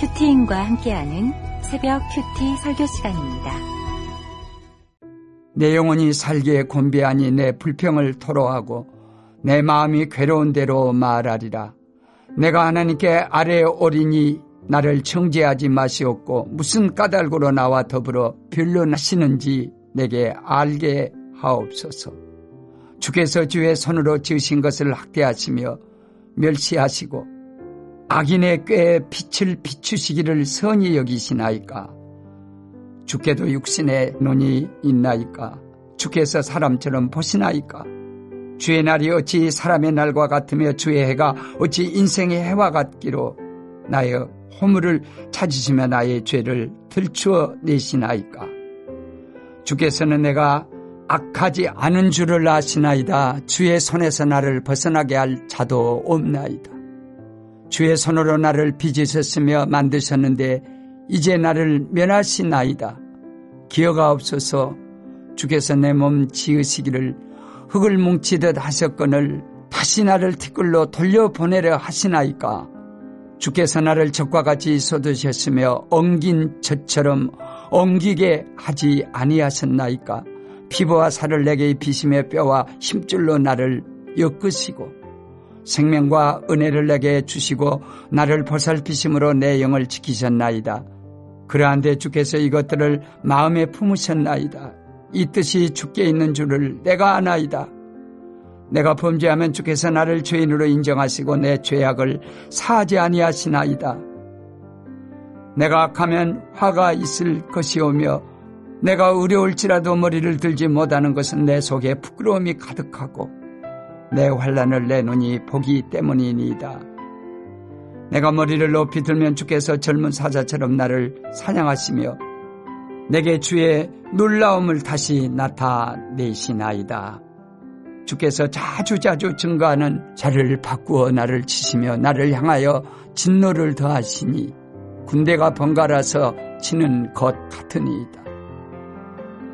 큐티인과 함께하는 새벽 큐티 설교 시간입니다. 내 영혼이 살기에 곤비하니 내 불평을 토로하고 내 마음이 괴로운 대로 말하리라. 내가 하나님께 아래 오리니 나를 청지하지 마시옵고 무슨 까닭으로 나와 더불어 변론하시는지 내게 알게 하옵소서. 주께서 주의 손으로 지으신 것을 학대하시며 멸시하시고 악인의 꾀에 빛을 비추시기를 선히 여기시나이까. 주께도 육신의 눈이 있나이까. 주께서 사람처럼 보시나이까. 주의 날이 어찌 사람의 날과 같으며 주의 해가 어찌 인생의 해와 같기로 나의 허물을 찾으시며 나의 죄를 들추어 내시나이까. 주께서는 내가 악하지 않은 줄을 아시나이다. 주의 손에서 나를 벗어나게 할 자도 없나이다. 주의 손으로 나를 빚으셨으며 만드셨는데 이제 나를 면하시나이다. 기어가 없어서 주께서 내 몸 지으시기를 흙을 뭉치듯 하셨거늘 다시 나를 티끌로 돌려보내려 하시나이까. 주께서 나를 적과 같이 쏟으셨으며 엉긴 젖처럼 엉기게 하지 아니하셨나이까. 피부와 살을 내게 입히시며 뼈와 힘줄로 나를 엮으시고 생명과 은혜를 내게 주시고 나를 보살피심으로 내 영을 지키셨나이다. 그러한데 주께서 이것들을 마음에 품으셨나이다. 이 뜻이 주께 있는 줄을 내가 아나이다. 내가 범죄하면 주께서 나를 죄인으로 인정하시고 내 죄악을 사하지 아니하시나이다. 내가 악하면 화가 있을 것이오며 내가 의려울지라도 머리를 들지 못하는 것은 내 속에 부끄러움이 가득하고 내 환란을 내 눈이 보기 때문이니이다. 내가 머리를 높이 들면 주께서 젊은 사자처럼 나를 사냥하시며 내게 주의 놀라움을 다시 나타내시나이다. 주께서 자주자주 증거하는 자를 바꾸어 나를 치시며 나를 향하여 진노를 더하시니 군대가 번갈아서 치는 것 같으니이다.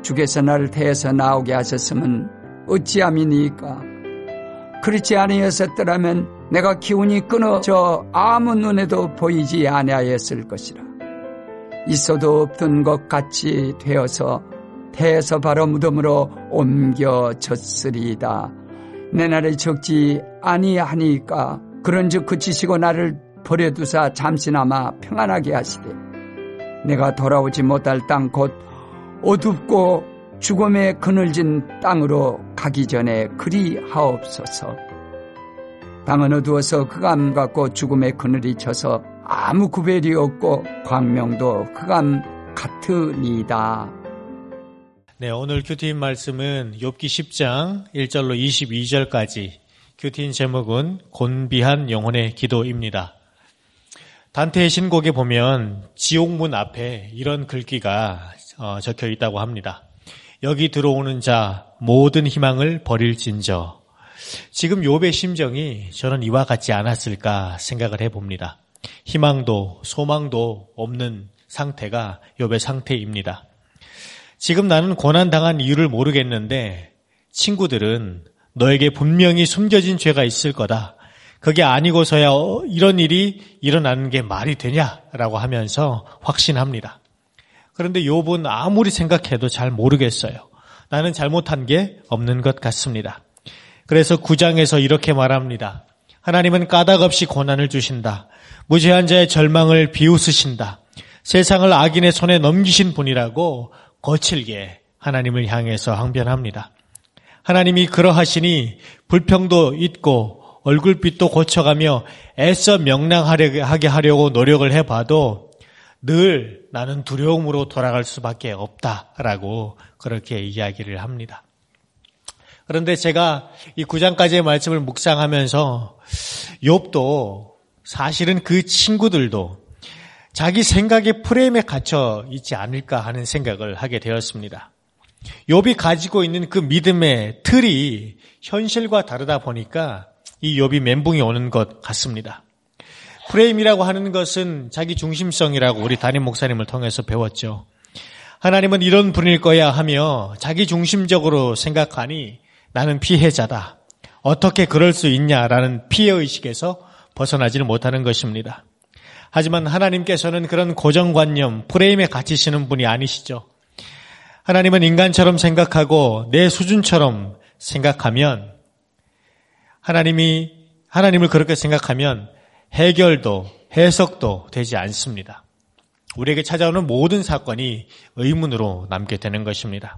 주께서 나를 태에서 나오게 하셨으면 어찌함이니까 그렇지 아니었었더라면 내가 기운이 끊어져 아무 눈에도 보이지 아니하였을 것이라. 있어도 없던 것 같이 되어서 태에서 바로 무덤으로 옮겨졌으리이다. 내 날이 적지 아니하니까 그런즉 그치시고 나를 버려두사 잠시나마 평안하게 하시되 내가 돌아오지 못할 땅 곧 어둡고 죽음에 그늘진 땅으로 가기 전에 그리 하옵소서. 땅은 어두워서 흑암 같고 죽음의 그늘이 져서 아무 구별이 없고 광명도 흑암 같으니이다. 네, 오늘 큐티인 말씀은 욥기 10장 1절로 22절까지 큐티인 제목은 곤비한 영혼의 기도입니다. 단테의 신곡에 보면 지옥문 앞에 이런 글귀가 어, 적혀 있다고 합니다. 여기 들어오는 자 모든 희망을 버릴진저. 지금 욥의 심정이 저는 이와 같지 않았을까 생각을 해봅니다. 희망도 소망도 없는 상태가 욥의 상태입니다. 지금 나는 고난 당한 이유를 모르겠는데 친구들은 너에게 분명히 숨겨진 죄가 있을 거다. 그게 아니고서야 어, 이런 일이 일어나는 게 말이 되냐라고 하면서 확신합니다. 그런데 욥은 아무리 생각해도 잘 모르겠어요. 나는 잘못한 게 없는 것 같습니다. 그래서 9장에서 이렇게 말합니다. 하나님은 까닭 없이 고난을 주신다. 무죄한 자의 절망을 비웃으신다. 세상을 악인의 손에 넘기신 분이라고 거칠게 하나님을 향해서 항변합니다. 하나님이 그러하시니 불평도 있고 얼굴빛도 고쳐가며 애써 명랑하게 하려고 노력을 해봐도 늘 나는 두려움으로 돌아갈 수밖에 없다라고 그렇게 이야기를 합니다. 그런데 제가 이 구장까지의 말씀을 묵상하면서 욥도 사실은 그 친구들도 자기 생각의 프레임에 갇혀 있지 않을까 하는 생각을 하게 되었습니다. 욥이 가지고 있는 그 믿음의 틀이 현실과 다르다 보니까 이 욥이 멘붕이 오는 것 같습니다. 프레임이라고 하는 것은 자기 중심성이라고 우리 담임 목사님을 통해서 배웠죠. 하나님은 이런 분일 거야 하며 자기 중심적으로 생각하니 나는 피해자다. 어떻게 그럴 수 있냐라는 피해의식에서 벗어나지를 못하는 것입니다. 하지만 하나님께서는 그런 고정관념, 프레임에 갇히시는 분이 아니시죠. 하나님은 인간처럼 생각하고 내 수준처럼 생각하면 하나님이 하나님을 그렇게 생각하면 해결도 해석도 되지 않습니다. 우리에게 찾아오는 모든 사건이 의문으로 남게 되는 것입니다.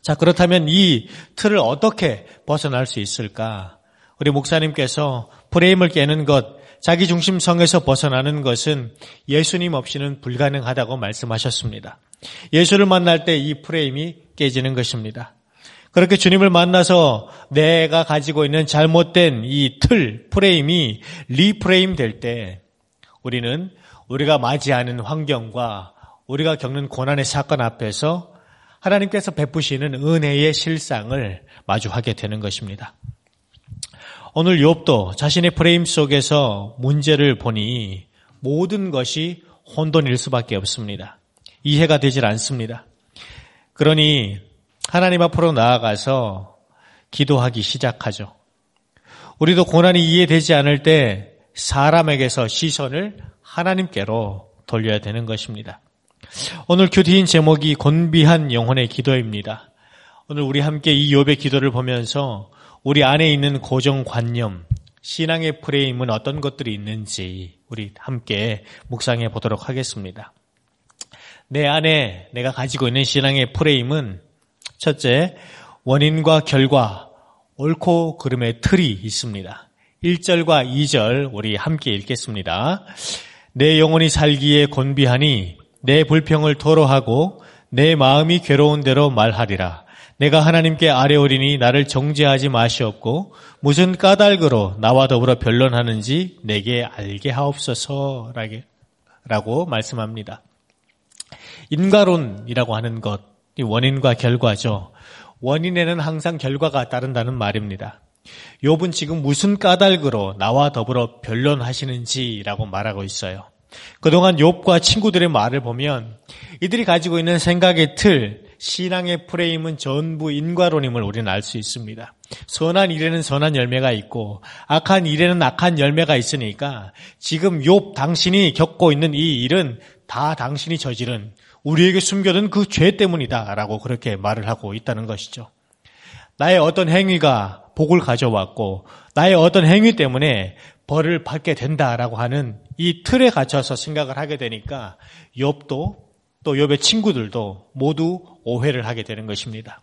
자, 그렇다면 이 틀을 어떻게 벗어날 수 있을까? 우리 목사님께서 프레임을 깨는 것, 자기 중심성에서 벗어나는 것은 예수님 없이는 불가능하다고 말씀하셨습니다. 예수를 만날 때 이 프레임이 깨지는 것입니다. 그렇게 주님을 만나서 내가 가지고 있는 잘못된 이 틀, 프레임이 reframe 될 때 우리는 우리가 맞이하는 환경과 우리가 겪는 고난의 사건 앞에서 하나님께서 베푸시는 은혜의 실상을 마주하게 되는 것입니다. 오늘 욥도 자신의 프레임 속에서 문제를 보니 모든 것이 혼돈일 수밖에 없습니다. 이해가 되질 않습니다. 그러니 하나님 앞으로 나아가서 기도하기 시작하죠. 우리도 고난이 이해되지 않을 때 사람에게서 시선을 하나님께로 돌려야 되는 것입니다. 오늘 큐티인 제목이 곤비한 영혼의 기도입니다. 오늘 우리 함께 이 욥의 기도를 보면서 우리 안에 있는 고정관념, 신앙의 프레임은 어떤 것들이 있는지 우리 함께 묵상해 보도록 하겠습니다. 내 안에 내가 가지고 있는 신앙의 프레임은 첫째, 원인과 결과, 옳고 그름의 틀이 있습니다. 1절과 2절 우리 함께 읽겠습니다. 내 영혼이 살기에 곤비하니 내 불평을 토로하고 내 마음이 괴로운 대로 말하리라. 내가 하나님께 아뢰오리니 나를 정죄하지 마시옵고 무슨 까닭으로 나와 더불어 변론하는지 내게 알게 하옵소서라고 말씀합니다. 인과론이라고 하는 것, 원인과 결과죠. 원인에는 항상 결과가 따른다는 말입니다. 욥은 지금 무슨 까닭으로 나와 더불어 변론하시는지라고 말하고 있어요. 그동안 욥과 친구들의 말을 보면 이들이 가지고 있는 생각의 틀, 신앙의 프레임은 전부 인과론임을 우리는 알 수 있습니다. 선한 일에는 선한 열매가 있고 악한 일에는 악한 열매가 있으니까 지금 욥 당신이 겪고 있는 이 일은 다 당신이 저지른 우리에게 숨겨둔 그 죄 때문이다 라고 그렇게 말을 하고 있다는 것이죠. 나의 어떤 행위가 복을 가져왔고 나의 어떤 행위 때문에 벌을 받게 된다라고 하는 이 틀에 갇혀서 생각을 하게 되니까 욥도 또 욥의 친구들도 모두 오해를 하게 되는 것입니다.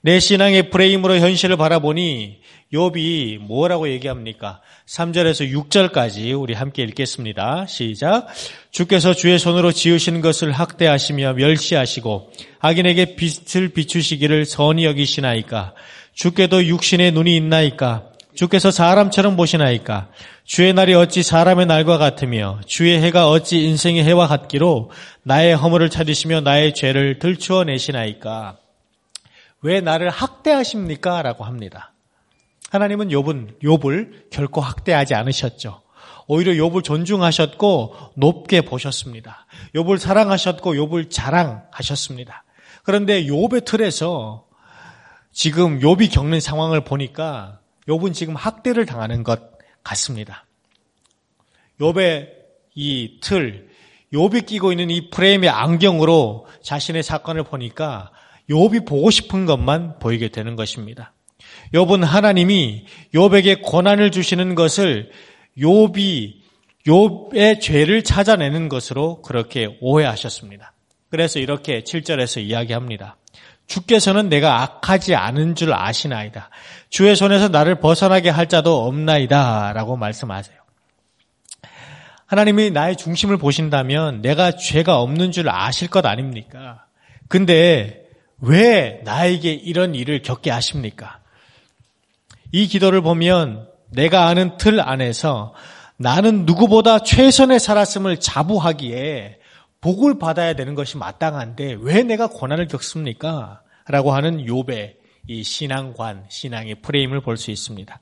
내 신앙의 프레임으로 현실을 바라보니 욥이 뭐라고 얘기합니까? 3절에서 6절까지 우리 함께 읽겠습니다. 시작. 주께서 주의 손으로 지으신 것을 학대하시며 멸시하시고 악인에게 빛을 비추시기를 선히 여기시나이까? 주께도 육신의 눈이 있나이까? 주께서 사람처럼 보시나이까? 주의 날이 어찌 사람의 날과 같으며 주의 해가 어찌 인생의 해와 같기로 나의 허물을 찾으시며 나의 죄를 들추어 내시나이까? 왜 나를 학대하십니까? 라고 합니다. 하나님은 욥은 욥을 결코 학대하지 않으셨죠. 오히려 욥을 존중하셨고 높게 보셨습니다. 욥을 사랑하셨고 욥을 자랑하셨습니다. 그런데 욥의 틀에서 지금 욥이 겪는 상황을 보니까 욥은 지금 학대를 당하는 것 같습니다. 욥의 이 틀, 욥이 끼고 있는 이 프레임의 안경으로 자신의 사건을 보니까 욥이 보고 싶은 것만 보이게 되는 것입니다. 욥은 하나님이 욥에게 고난을 주시는 것을 욥이 욥의 죄를 찾아내는 것으로 그렇게 오해하셨습니다. 그래서 이렇게 7절에서 이야기합니다. 주께서는 내가 악하지 않은 줄 아시나이다. 주의 손에서 나를 벗어나게 할 자도 없나이다. 라고 말씀하세요. 하나님이 나의 중심을 보신다면 내가 죄가 없는 줄 아실 것 아닙니까? 근데 왜 나에게 이런 일을 겪게 하십니까? 이 기도를 보면 내가 아는 틀 안에서 나는 누구보다 최선의 살았음을 자부하기에 복을 받아야 되는 것이 마땅한데 왜 내가 고난을 겪습니까? 라고 하는 욥의 이 신앙관, 신앙의 프레임을 볼 수 있습니다.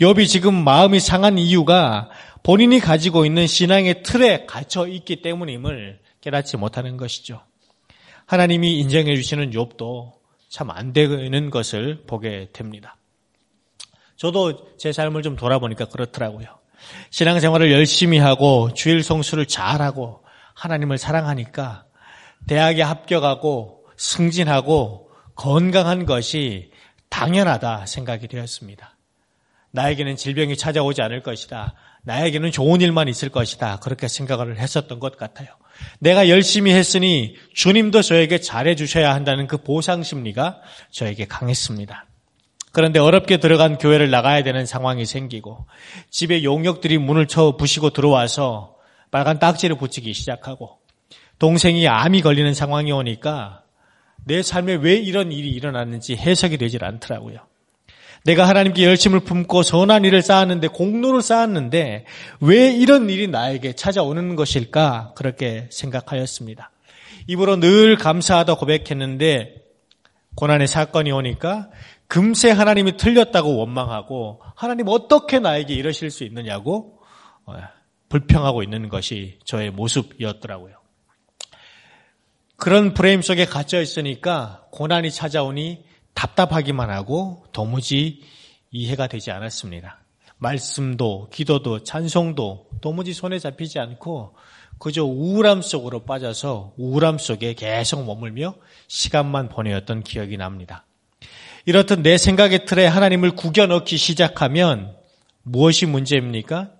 욥이 지금 마음이 상한 이유가 본인이 가지고 있는 신앙의 틀에 갇혀 있기 때문임을 깨닫지 못하는 것이죠. 하나님이 인정해 주시는 욥도 참 안 되는 것을 보게 됩니다. 저도 제 삶을 좀 돌아보니까 그렇더라고요. 신앙생활을 열심히 하고 주일 성수를 잘하고 하나님을 사랑하니까 대학에 합격하고 승진하고 건강한 것이 당연하다 생각이 되었습니다. 나에게는 질병이 찾아오지 않을 것이다. 나에게는 좋은 일만 있을 것이다. 그렇게 생각을 했었던 것 같아요. 내가 열심히 했으니 주님도 저에게 잘해 주셔야 한다는 그 보상 심리가 저에게 강했습니다. 그런데 어렵게 들어간 교회를 나가야 되는 상황이 생기고 집에 용역들이 문을 쳐 부시고 들어와서 빨간 딱지를 붙이기 시작하고 동생이 암이 걸리는 상황이 오니까 내 삶에 왜 이런 일이 일어났는지 해석이 되질 않더라고요. 내가 하나님께 열심을 품고 선한 일을 쌓았는데 공로를 쌓았는데 왜 이런 일이 나에게 찾아오는 것일까 그렇게 생각하였습니다. 입으로 늘 감사하다 고백했는데 고난의 사건이 오니까 금세 하나님이 틀렸다고 원망하고 하나님 어떻게 나에게 이러실 수 있느냐고 어, 불평하고 있는 것이 저의 모습이었더라고요. 그런 프레임 속에 갇혀 있으니까 고난이 찾아오니 답답하기만 하고 도무지 이해가 되지 않았습니다. 말씀도, 기도도, 찬송도 도무지 손에 잡히지 않고 그저 우울함 속으로 빠져서 우울함 속에 계속 머물며 시간만 보내었던 기억이 납니다. 이렇듯 내 생각의 틀에 하나님을 구겨 넣기 시작하면 무엇이 문제입니까?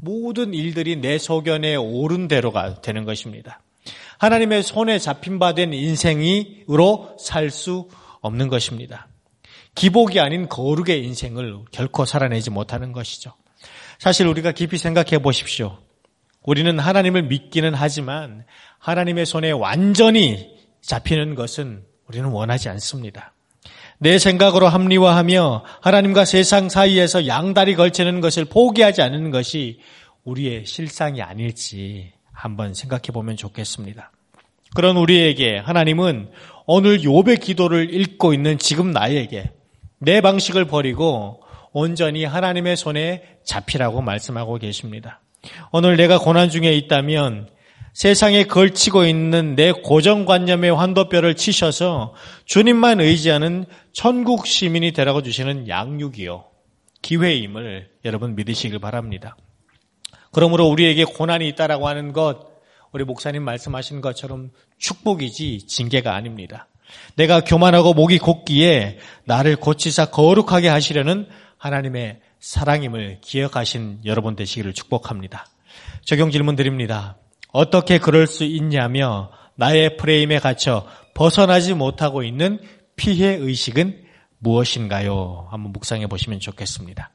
모든 일들이 내 소견에 옳은 대로가 되는 것입니다. 하나님의 손에 잡힌 바 된 인생으로 살 수 없는 것입니다. 기복이 아닌 거룩의 인생을 결코 살아내지 못하는 것이죠. 사실 우리가 깊이 생각해 보십시오. 우리는 하나님을 믿기는 하지만 하나님의 손에 완전히 잡히는 것은 우리는 원하지 않습니다. 내 생각으로 합리화하며 하나님과 세상 사이에서 양다리 걸치는 것을 포기하지 않는 것이 우리의 실상이 아닐지 한번 생각해 보면 좋겠습니다. 그런 우리에게 하나님은 오늘 욥의 기도를 읽고 있는 지금 나에게 내 방식을 버리고 온전히 하나님의 손에 잡히라고 말씀하고 계십니다. 오늘 내가 고난 중에 있다면 세상에 걸치고 있는 내 고정관념의 환도뼈를 치셔서 주님만 의지하는 천국 시민이 되라고 주시는 양육이요. 기회임을 여러분 믿으시길 바랍니다. 그러므로 우리에게 고난이 있다라고 하는 것, 우리 목사님 말씀하신 것처럼 축복이지 징계가 아닙니다. 내가 교만하고 목이 곱기에 나를 고치사 거룩하게 하시려는 하나님의 사랑임을 기억하신 여러분 되시기를 축복합니다. 적용 질문 드립니다. 어떻게 그럴 수 있냐며 나의 프레임에 갇혀 벗어나지 못하고 있는 피해 의식은 무엇인가요? 한번 묵상해 보시면 좋겠습니다.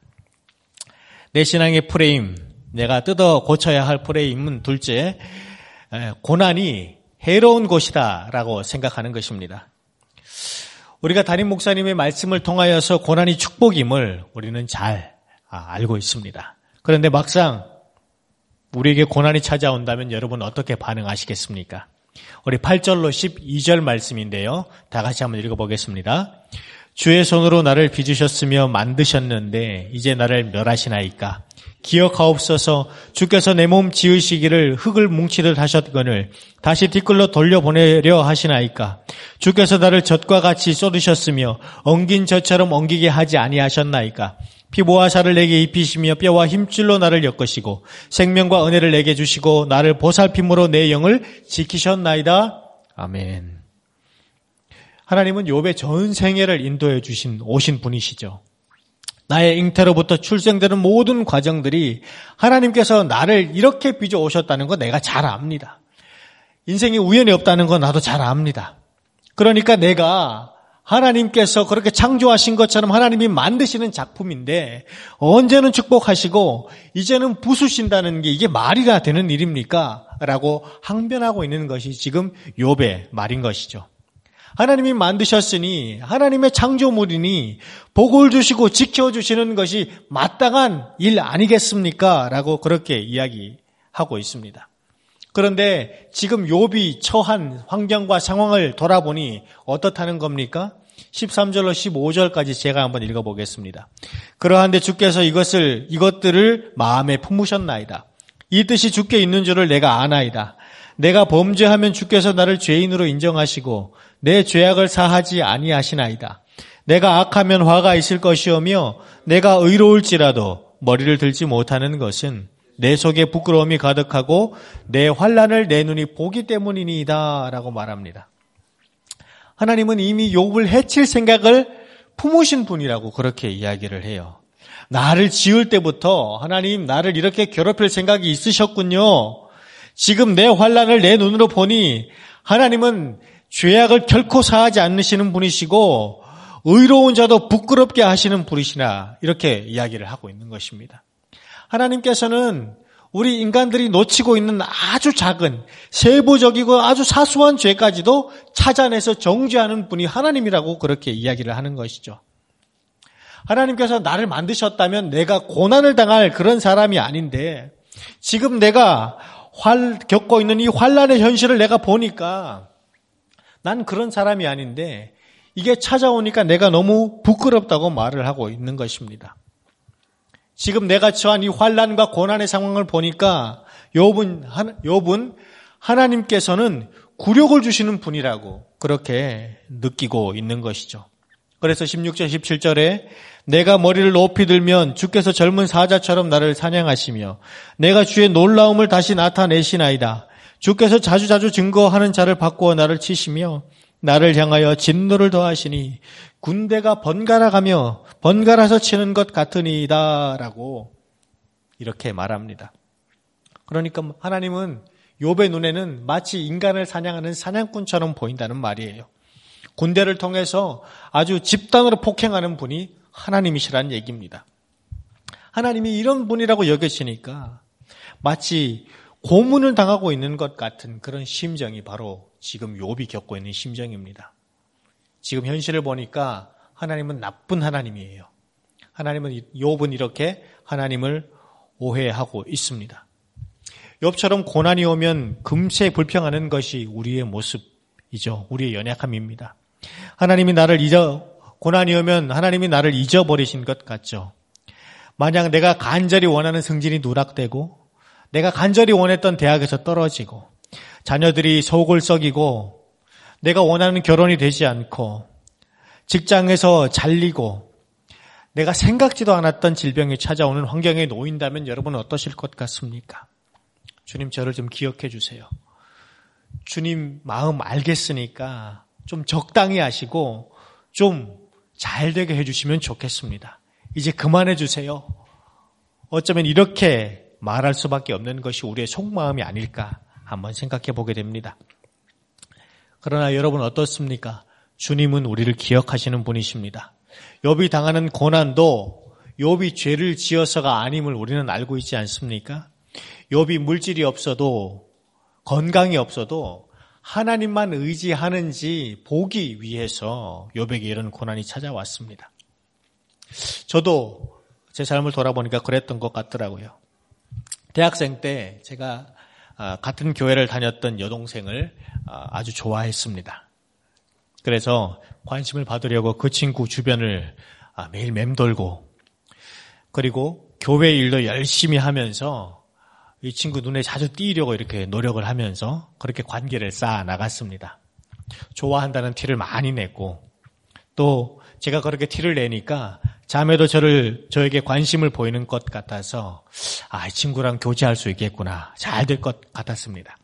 내 신앙의 프레임, 내가 뜯어 고쳐야 할 프레임은 둘째, 고난이 해로운 곳이다라고 생각하는 것입니다. 우리가 담임 목사님의 말씀을 통하여서 고난이 축복임을 우리는 잘 아, 알고 있습니다. 그런데 막상 우리에게 고난이 찾아온다면 여러분 어떻게 반응하시겠습니까? 우리 8절로 12절 말씀인데요. 다 같이 한번 읽어보겠습니다. 주의 손으로 나를 빚으셨으며 만드셨는데 이제 나를 멸하시나이까? 기억하옵소서 주께서 내 몸 지으시기를 흙을 뭉치듯 하셨거늘 다시 뒷글로 돌려보내려 하시나이까? 주께서 나를 젖과 같이 쏟으셨으며 엉긴 젖처럼 엉기게 하지 아니하셨나이까? 살을 내게 입히시며 뼈와 힘줄로 나를 엮으시고 생명과 은혜를 내게 주시고 나를 보살핌으로 내 영을 지키셨나이다. 아멘. 하나님은 욥의 전 생애를 인도해 주신 오신 분이시죠. 나의 잉태로부터 출생되는 모든 과정들이 하나님께서 나를 이렇게 빚어 오셨다는 거 내가 잘 압니다. 인생이 우연이 없다는 거 나도 잘 압니다. 그러니까 내가 하나님께서 그렇게 창조하신 것처럼 하나님이 만드시는 작품인데 언제는 축복하시고 이제는 부수신다는 게 이게 말이가 되는 일입니까? 라고 항변하고 있는 것이 지금 욥의 말인 것이죠. 하나님이 만드셨으니 하나님의 창조물이니 복을 주시고 지켜주시는 것이 마땅한 일 아니겠습니까? 라고 그렇게 이야기하고 있습니다. 그런데 지금 욥이 처한 환경과 상황을 돌아보니 어떻다는 겁니까? 13절로 15절까지 제가 한번 읽어보겠습니다. 그러한데 주께서 이것을 이것들을 마음에 품으셨나이다. 이 뜻이 주께 있는 줄을 내가 아나이다. 내가 범죄하면 주께서 나를 죄인으로 인정하시고 내 죄악을 사하지 아니하시나이다. 내가 악하면 화가 있을 것이오며 내가 의로울지라도 머리를 들지 못하는 것은 내 속에 부끄러움이 가득하고 내 환란을 내 눈이 보기 때문이니이다라고 말합니다. 하나님은 이미 욥을 해칠 생각을 품으신 분이라고 그렇게 이야기를 해요. 나를 지을 때부터 하나님 나를 이렇게 괴롭힐 생각이 있으셨군요. 지금 내 환란을 내 눈으로 보니 하나님은 죄악을 결코 사하지 않으시는 분이시고 의로운 자도 부끄럽게 하시는 분이시나 이렇게 이야기를 하고 있는 것입니다. 하나님께서는 우리 인간들이 놓치고 있는 아주 작은 세부적이고 아주 사소한 죄까지도 찾아내서 정죄하는 분이 하나님이라고 그렇게 이야기를 하는 것이죠. 하나님께서 나를 만드셨다면 내가 고난을 당할 그런 사람이 아닌데 지금 내가 활, 겪고 있는 이 환란의 현실을 내가 보니까 난 그런 사람이 아닌데 이게 찾아오니까 내가 너무 부끄럽다고 말을 하고 있는 것입니다. 지금 내가 처한 이 환란과 고난의 상황을 보니까 욥은 욥은 하나님께서는 굴욕을 주시는 분이라고 그렇게 느끼고 있는 것이죠. 그래서 16절 17절에 내가 머리를 높이 들면 주께서 젊은 사자처럼 나를 사냥하시며 내가 주의 놀라움을 다시 나타내시나이다. 주께서 자주자주 증거하는 자를 바꾸어 나를 치시며 나를 향하여 진노를 더하시니 군대가 번갈아 가며 번갈아서 치는 것 같으니다라고 이렇게 말합니다. 그러니까 하나님은 욥의 눈에는 마치 인간을 사냥하는 사냥꾼처럼 보인다는 말이에요. 군대를 통해서 아주 집단으로 폭행하는 분이 하나님이시라는 얘기입니다. 하나님이 이런 분이라고 여겨지니까 마치 고문을 당하고 있는 것 같은 그런 심정이 바로 지금 욥이 겪고 있는 심정입니다. 지금 현실을 보니까 하나님은 나쁜 하나님이에요. 하나님은 욥은 이렇게 하나님을 오해하고 있습니다. 욥처럼 고난이 오면 금세 불평하는 것이 우리의 모습이죠. 우리의 연약함입니다. 하나님이 나를 잊어 고난이 오면 하나님이 나를 잊어버리신 것 같죠. 만약 내가 간절히 원하는 승진이 누락되고 내가 간절히 원했던 대학에서 떨어지고 자녀들이 속을 썩이고 내가 원하는 결혼이 되지 않고 직장에서 잘리고 내가 생각지도 않았던 질병이 찾아오는 환경에 놓인다면 여러분은 어떠실 것 같습니까? 주님 저를 좀 기억해 주세요. 주님 마음 알겠으니까 좀 적당히 하시고 좀 잘 되게 해주시면 좋겠습니다. 이제 그만해 주세요. 어쩌면 이렇게 말할 수밖에 없는 것이 우리의 속마음이 아닐까 한번 생각해 보게 됩니다. 그러나 여러분 어떻습니까? 주님은 우리를 기억하시는 분이십니다. 욥이 당하는 고난도 욥이 죄를 지어서가 아님을 우리는 알고 있지 않습니까? 욥이 물질이 없어도 건강이 없어도 하나님만 의지하는지 보기 위해서 욥에게 이런 고난이 찾아왔습니다. 저도 제 삶을 돌아보니까 그랬던 것 같더라고요. 대학생 때 제가 아, 같은 교회를 다녔던 여동생을 아, 아주 좋아했습니다. 그래서 관심을 받으려고 그 친구 주변을 아, 매일 맴돌고 그리고 교회 일도 열심히 하면서 이 친구 눈에 자주 띄려고 이렇게 노력을 하면서 그렇게 관계를 쌓아 나갔습니다. 좋아한다는 티를 많이 냈고 또 제가 그렇게 티를 내니까 자매도 저를 저에게 관심을 보이는 것 같아서 아, 이 친구랑 교제할 수 있겠구나. 잘 될 것 같았습니다.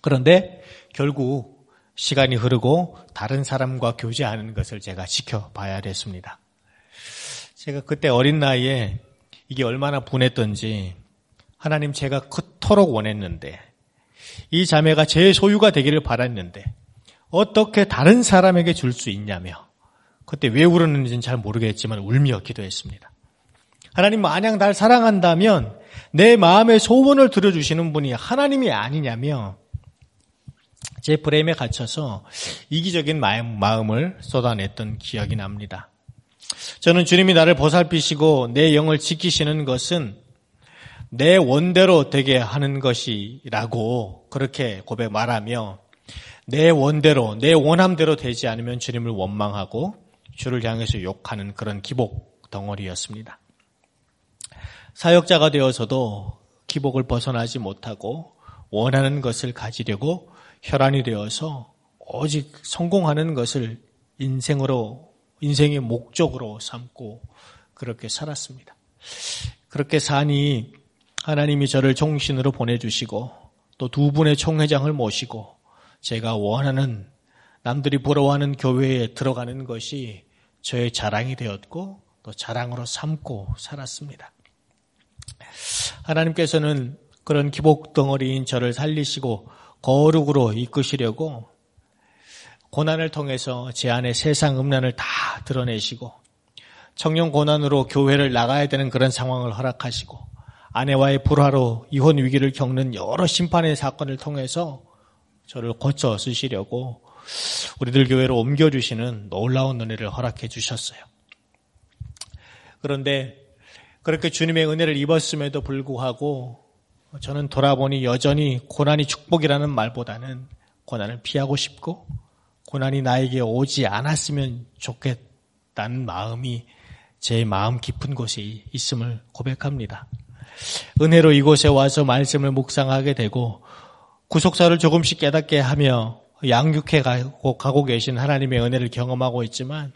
그런데 결국 시간이 흐르고 다른 사람과 교제하는 것을 제가 지켜봐야 됐습니다. 제가 그때 어린 나이에 이게 얼마나 분했던지 하나님 제가 그토록 원했는데 이 자매가 제 소유가 되기를 바랐는데 어떻게 다른 사람에게 줄 수 있냐며 그때 왜 울었는지는 잘 모르겠지만 울며 기도했습니다. 하나님 만약 날 사랑한다면 내 마음의 소원을 들어주시는 분이 하나님이 아니냐며 제 프레임에 갇혀서 이기적인 마음을 쏟아냈던 기억이 납니다. 저는 주님이 나를 보살피시고 내 영을 지키시는 것은 내 원대로 되게 하는 것이라고 그렇게 고백 말하며 내 원대로, 내 원함대로 되지 않으면 주님을 원망하고 주를 향해서 욕하는 그런 기복 덩어리였습니다. 사역자가 되어서도 기복을 벗어나지 못하고 원하는 것을 가지려고 혈안이 되어서 오직 성공하는 것을 인생으로 인생의 목적으로 삼고 그렇게 살았습니다. 그렇게 사니 하나님이 저를 종신으로 보내주시고 또 두 분의 총회장을 모시고 제가 원하는 남들이 부러워하는 교회에 들어가는 것이 저의 자랑이 되었고 또 자랑으로 삼고 살았습니다. 하나님께서는 그런 기복 덩어리인 저를 살리시고 거룩으로 이끄시려고 고난을 통해서 제 안에 세상 음란을 다 드러내시고 청년 고난으로 교회를 나가야 되는 그런 상황을 허락하시고 아내와의 불화로 이혼 위기를 겪는 여러 심판의 사건을 통해서 저를 고쳐 쓰시려고 우리들 교회로 옮겨주시는 놀라운 은혜를 허락해 주셨어요. 그런데 그렇게 주님의 은혜를 입었음에도 불구하고 저는 돌아보니 여전히 고난이 축복이라는 말보다는 고난을 피하고 싶고 고난이 나에게 오지 않았으면 좋겠다는 마음이 제 마음 깊은 곳에 있음을 고백합니다. 은혜로 이곳에 와서 말씀을 묵상하게 되고 구속사를 조금씩 깨닫게 하며 양육해 가고, 가고 계신 하나님의 은혜를 경험하고 있지만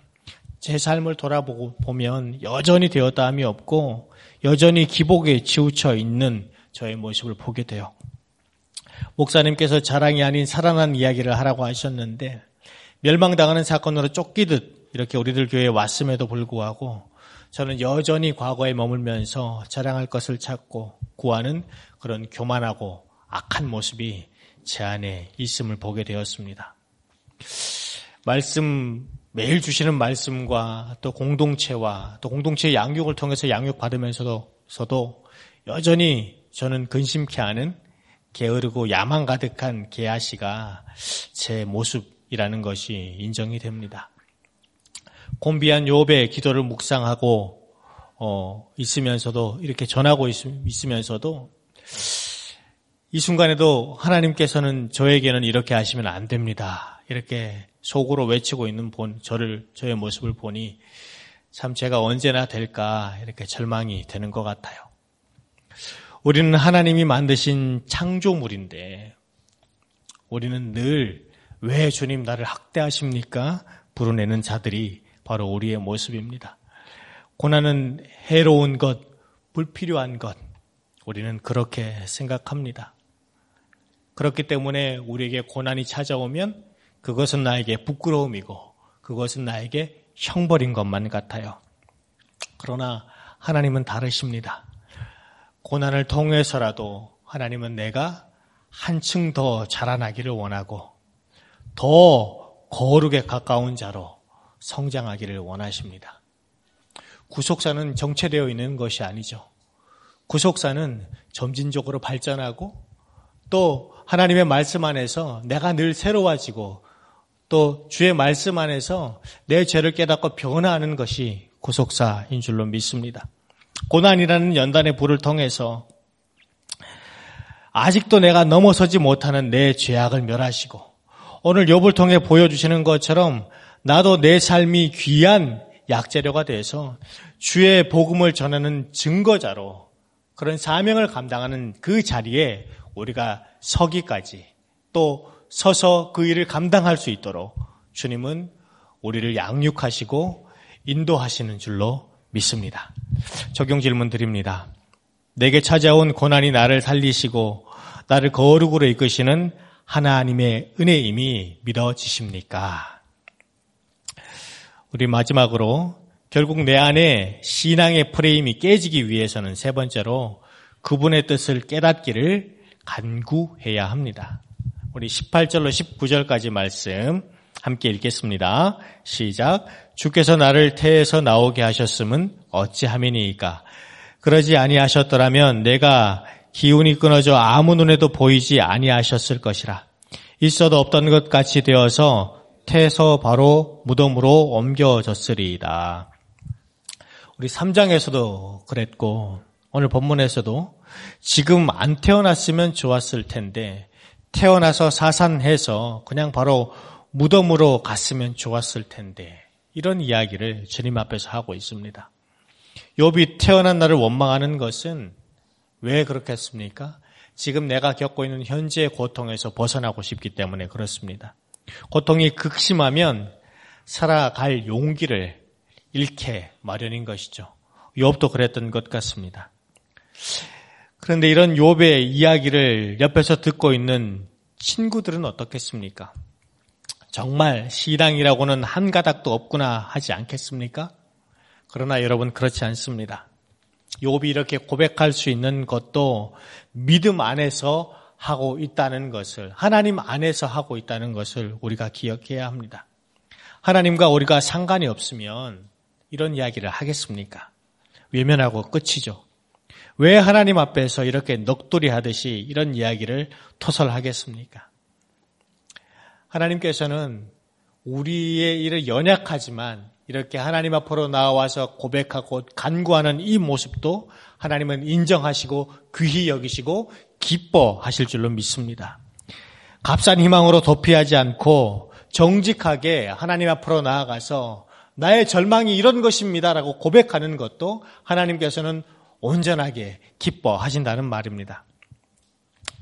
제 삶을 돌아보고 보면 여전히 되었다함이 없고 여전히 기복에 치우쳐 있는 저의 모습을 보게 돼요. 목사님께서 자랑이 아닌 살아난 이야기를 하라고 하셨는데 멸망당하는 사건으로 쫓기듯 이렇게 우리들 교회에 왔음에도 불구하고 저는 여전히 과거에 머물면서 자랑할 것을 찾고 구하는 그런 교만하고 악한 모습이 제 안에 있음을 보게 되었습니다. 말씀, 매일 주시는 말씀과 또 공동체와 또 공동체의 양육을 통해서 양육받으면서도 여전히 저는 근심케 하는 게으르고 야망 가득한 게아시가 제 모습이라는 것이 인정이 됩니다. 곤비한 욥의 기도를 묵상하고 어, 있으면서도 이렇게 전하고 있, 있으면서도 이 순간에도 하나님께서는 저에게는 이렇게 하시면 안 됩니다. 이렇게 속으로 외치고 있는 본 저를 저의 모습을 보니 참 제가 언제나 될까 이렇게 절망이 되는 것 같아요. 우리는 하나님이 만드신 창조물인데 우리는 늘 왜 주님 나를 학대하십니까? 부르내는 자들이 바로 우리의 모습입니다. 고난은 해로운 것, 불필요한 것, 우리는 그렇게 생각합니다. 그렇기 때문에 우리에게 고난이 찾아오면 그것은 나에게 부끄러움이고 그것은 나에게 형벌인 것만 같아요. 그러나 하나님은 다르십니다. 고난을 통해서라도 하나님은 내가 한층 더 자라나기를 원하고 더 거룩에 가까운 자로 성장하기를 원하십니다. 구속사는 정체되어 있는 것이 아니죠. 구속사는 점진적으로 발전하고 또 하나님의 말씀 안에서 내가 늘 새로워지고 또 주의 말씀 안에서 내 죄를 깨닫고 변화하는 것이 구속사인 줄로 믿습니다. 고난이라는 연단의 불을 통해서 아직도 내가 넘어서지 못하는 내 죄악을 멸하시고 오늘 욥을 통해 보여주시는 것처럼 나도 내 삶이 귀한 약재료가 돼서 주의 복음을 전하는 증거자로 그런 사명을 감당하는 그 자리에 우리가 서기까지 또 서서 그 일을 감당할 수 있도록 주님은 우리를 양육하시고 인도하시는 줄로 믿습니다. 적용 질문 드립니다. 내게 찾아온 고난이 나를 살리시고 나를 거룩으로 이끄시는 하나님의 은혜임이 믿어지십니까? 우리 마지막으로 결국 내 안에 신앙의 프레임이 깨지기 위해서는 세 번째로 그분의 뜻을 깨닫기를 간구해야 합니다. 우리 18절로 19절까지 말씀 함께 읽겠습니다. 시작. 주께서 나를 태에서 나오게 하셨음은 어찌함이니이까. 그러지 아니하셨더라면 내가 기운이 끊어져 아무 눈에도 보이지 아니하셨을 것이라. 있어도 없던 것 같이 되어서 태에서 바로 무덤으로 옮겨졌으리이다. 우리 3장에서도 그랬고 오늘 본문에서도 지금 안 태어났으면 좋았을 텐데 태어나서 사산해서 그냥 바로 무덤으로 갔으면 좋았을 텐데 이런 이야기를 주님 앞에서 하고 있습니다. 욥이 태어난 날을 원망하는 것은 왜 그렇겠습니까? 지금 내가 겪고 있는 현재의 고통에서 벗어나고 싶기 때문에 그렇습니다. 고통이 극심하면 살아갈 용기를 잃게 마련인 것이죠. 욥도 그랬던 것 같습니다. 그런데 이런 욥의 이야기를 옆에서 듣고 있는 친구들은 어떻겠습니까? 정말 시당이라고는 한 가닥도 없구나 하지 않겠습니까? 그러나 여러분 그렇지 않습니다. 욥이 이렇게 고백할 수 있는 것도 믿음 안에서 하고 있다는 것을 하나님 안에서 하고 있다는 것을 우리가 기억해야 합니다. 하나님과 우리가 상관이 없으면 이런 이야기를 하겠습니까? 외면하고 끝이죠. 왜 하나님 앞에서 이렇게 넋두리 하듯이 이런 이야기를 토설하겠습니까? 하나님께서는 우리의 일을 연약하지만 이렇게 하나님 앞으로 나와서 고백하고 간구하는 이 모습도 하나님은 인정하시고 귀히 여기시고 기뻐하실 줄로 믿습니다. 값싼 희망으로 도피하지 않고 정직하게 하나님 앞으로 나아가서 나의 절망이 이런 것입니다라고 고백하는 것도 하나님께서는 온전하게 기뻐하신다는 말입니다.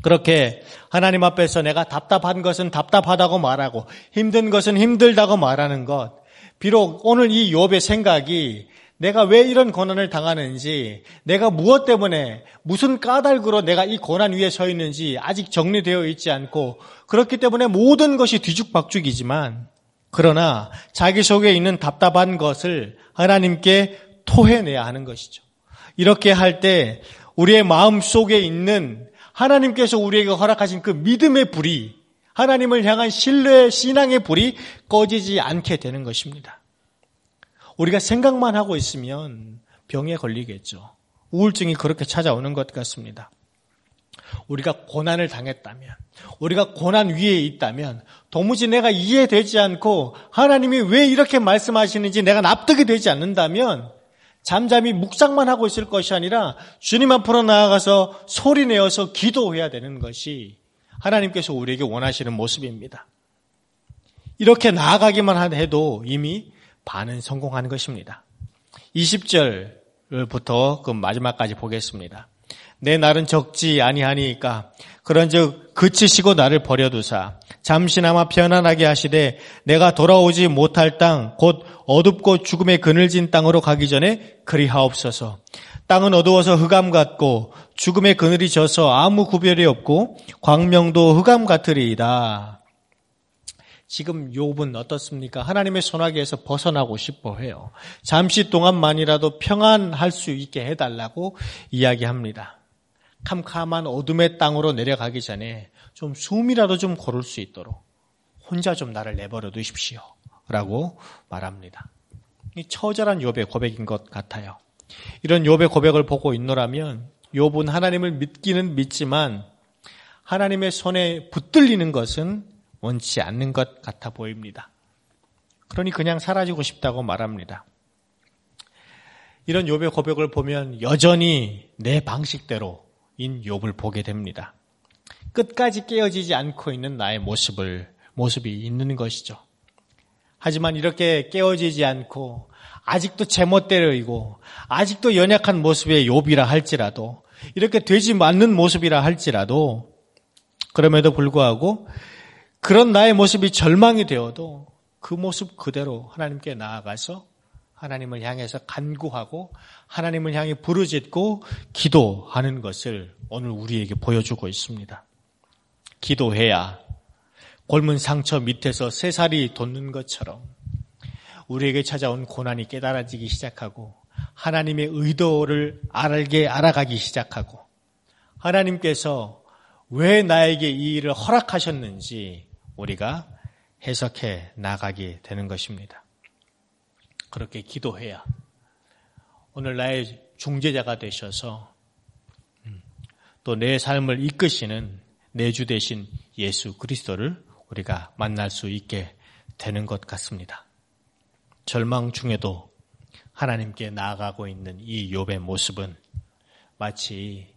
그렇게 하나님 앞에서 내가 답답한 것은 답답하다고 말하고 힘든 것은 힘들다고 말하는 것. 비록 오늘 이 욥의 생각이 내가 왜 이런 고난을 당하는지, 내가 무엇 때문에 무슨 까닭으로 내가 이 고난 위에 서 있는지 아직 정리되어 있지 않고 그렇기 때문에 모든 것이 뒤죽박죽이지만 그러나 자기 속에 있는 답답한 것을 하나님께 토해내야 하는 것이죠. 이렇게 할 때 우리의 마음 속에 있는 하나님께서 우리에게 허락하신 그 믿음의 불이 하나님을 향한 신뢰, 신앙의 불이 꺼지지 않게 되는 것입니다. 우리가 생각만 하고 있으면 병에 걸리겠죠. 우울증이 그렇게 찾아오는 것 같습니다. 우리가 고난을 당했다면, 우리가 고난 위에 있다면, 도무지 내가 이해되지 않고 하나님이 왜 이렇게 말씀하시는지 내가 납득이 되지 않는다면, 잠잠히 묵상만 하고 있을 것이 아니라 주님 앞으로 나아가서 소리 내어서 기도해야 되는 것이 하나님께서 우리에게 원하시는 모습입니다. 이렇게 나아가기만 해도 이미 반은 성공한 것입니다. 20절부터 그 마지막까지 보겠습니다. 내 날은 적지 아니하니까 그런즉 그치시고 나를 버려두사 잠시나마 편안하게 하시되 내가 돌아오지 못할 땅 곧 어둡고 죽음의 그늘진 땅으로 가기 전에 그리하옵소서. 땅은 어두워서 흑암 같고 죽음의 그늘이 져서 아무 구별이 없고 광명도 흑암 같으리이다. 지금 욥은 어떻습니까? 하나님의 손아귀에서 벗어나고 싶어 해요. 잠시 동안만이라도 평안할 수 있게 해달라고 이야기합니다. 캄캄한 어둠의 땅으로 내려가기 전에 좀 숨이라도 좀 고를 수 있도록 혼자 좀 나를 내버려 두십시오. 라고 말합니다. 이 처절한 욥의 고백인 것 같아요. 이런 욥의 고백을 보고 있노라면 욥은 하나님을 믿기는 믿지만 하나님의 손에 붙들리는 것은 원치 않는 것 같아 보입니다. 그러니 그냥 사라지고 싶다고 말합니다. 이런 욥의 고백을 보면 여전히 내 방식대로 인 욥을 보게 됩니다. 끝까지 깨어지지 않고 있는 나의 모습을 모습이 있는 것이죠. 하지만 이렇게 깨어지지 않고 아직도 제멋대로이고 아직도 연약한 모습의 욥이라 할지라도 이렇게 되지 않는 모습이라 할지라도 그럼에도 불구하고 그런 나의 모습이 절망이 되어도 그 모습 그대로 하나님께 나아가서 하나님을 향해서 간구하고 하나님을 향해 부르짖고 기도하는 것을 오늘 우리에게 보여주고 있습니다. 기도해야 골문 상처 밑에서 새살이 돋는 것처럼 우리에게 찾아온 고난이 깨달아지기 시작하고 하나님의 의도를 알게 알아가기 시작하고 하나님께서 왜 나에게 이 일을 허락하셨는지 우리가 해석해 나가게 되는 것입니다. 그렇게 기도해야 오늘 나의 중재자가 되셔서 음, 또내 삶을 이끄시는 내 주 대신 예수 그리스도를 우리가 만날 수 있게 되는 것 같습니다. 절망 중에도 하나님께 나아가고 있는 이 욥의 모습은 마치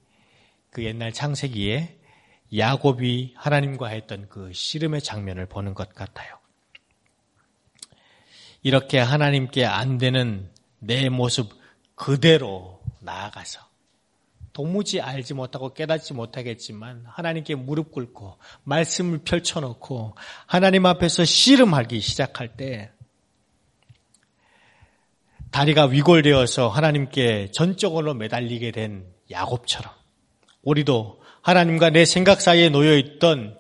그 옛날 창세기에 야곱이 하나님과 했던 그 씨름의 장면을 보는 것 같아요. 이렇게 하나님께 안 되는 내 모습 그대로 나아가서 도무지 알지 못하고 깨닫지 못하겠지만 하나님께 무릎 꿇고 말씀을 펼쳐놓고 하나님 앞에서 씨름하기 시작할 때 다리가 위골되어서 하나님께 전적으로 매달리게 된 야곱처럼 우리도 하나님과 내 생각 사이에 놓여 있던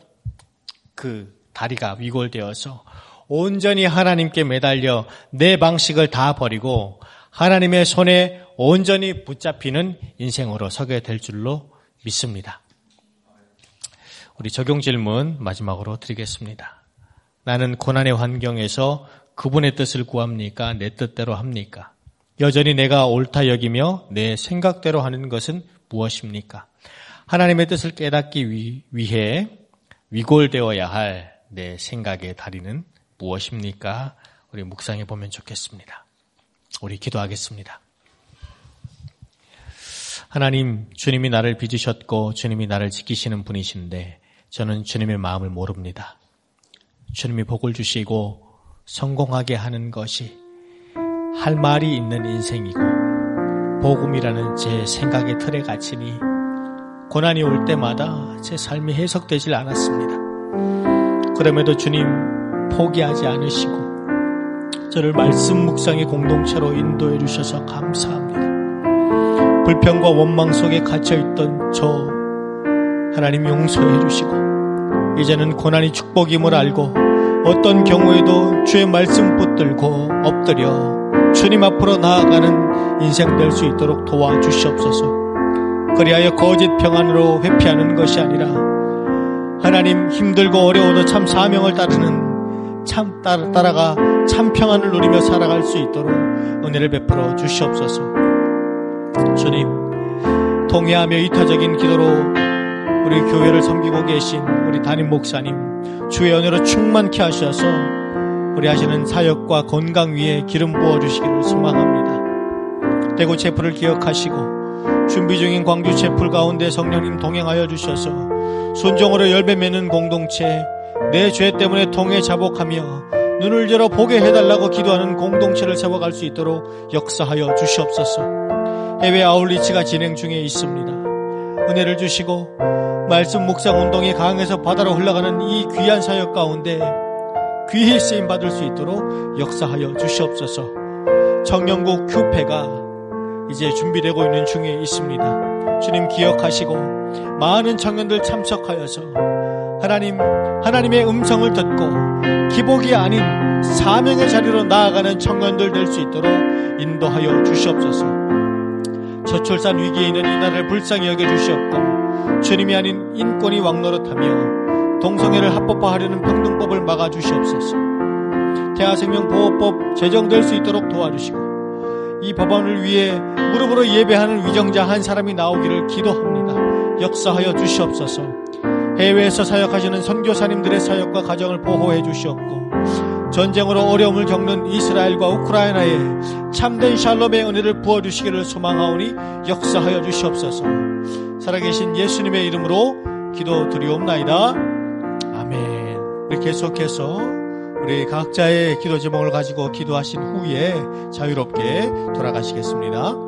그 다리가 위골되어서 온전히 하나님께 매달려 내 방식을 다 버리고 하나님의 손에 온전히 붙잡히는 인생으로 서게 될 줄로 믿습니다. 우리 적용 질문 마지막으로 드리겠습니다. 나는 고난의 환경에서 그분의 뜻을 구합니까? 내 뜻대로 합니까? 여전히 내가 옳다 여기며 내 생각대로 하는 것은 무엇입니까? 하나님의 뜻을 깨닫기 위 해 위골되어야 할 내 생각의 다리는 무엇입니까? 우리 묵상해 보면 좋겠습니다. 우리 기도하겠습니다. 하나님, 주님이 나를 빚으셨고 주님이 나를 지키시는 분이신데 저는 주님의 마음을 모릅니다. 주님이 복을 주시고 성공하게 하는 것이 할 말이 있는 인생이고 복음이라는 제 생각의 틀에 갇히니 고난이 올 때마다 제 삶이 해석되질 않았습니다. 그럼에도 주님 포기하지 않으시고 저를 말씀 묵상의 공동체로 인도해 주셔서 감사합니다. 불평과 원망 속에 갇혀있던 저 하나님 용서해 주시고 이제는 고난이 축복임을 알고 어떤 경우에도 주의 말씀 붙들고 엎드려 주님 앞으로 나아가는 인생 될 수 있도록 도와주시옵소서. 그리하여 거짓 평안으로 회피하는 것이 아니라 하나님 힘들고 어려워도 참 사명을 따르는 참 따라, 따라가 참 평안을 누리며 살아갈 수 있도록 은혜를 베풀어 주시옵소서. 주님, 통회하며 이타적인 기도로 우리 교회를 섬기고 계신 우리 담임 목사님 주의 은혜로 충만케 하셔서 우리 하시는 사역과 건강 위에 기름 부어 주시기를 소망합니다. 대구 체프를 기억하시고 준비 중인 광주 체풀 가운데 성령님 동행하여 주셔서 순종으로 열매 맺는 공동체 내 죄 때문에 통해 자복하며 눈을 열어 보게 해달라고 기도하는 공동체를 세워갈 수 있도록 역사하여 주시옵소서. 해외 아울리치가 진행 중에 있습니다. 은혜를 주시고 말씀 묵상 운동이 강에서 바다로 흘러가는 이 귀한 사역 가운데 귀히 쓰임 받을 수 있도록 역사하여 주시옵소서. 청년국 큐페가 이제 준비되고 있는 중에 있습니다. 주님 기억하시고 많은 청년들 참석하여서 하나님 하나님의 음성을 듣고 기복이 아닌 사명의 자리로 나아가는 청년들 될 수 있도록 인도하여 주시옵소서. 저출산 위기에 있는 이 나라를 불쌍히 여겨 주시옵고 주님이 아닌 인권이 왕노릇하며 동성애를 합법화하려는 평등법을 막아 주시옵소서. 대하생명보호법 제정될 수 있도록 도와주시고 이 법안을 위해 무릎으로 예배하는 위정자 한 사람이 나오기를 기도합니다. 역사하여 주시옵소서. 해외에서 사역하시는 선교사님들의 사역과 가정을 보호해 주시옵고 전쟁으로 어려움을 겪는 이스라엘과 우크라이나에 참된 샬롬의 은혜를 부어주시기를 소망하오니 역사하여 주시옵소서. 살아계신 예수님의 이름으로 기도 드리옵나이다. 아멘. 우리 계속해서 우리 각자의 기도 제목을 가지고 기도하신 후에 자유롭게 돌아가시겠습니다.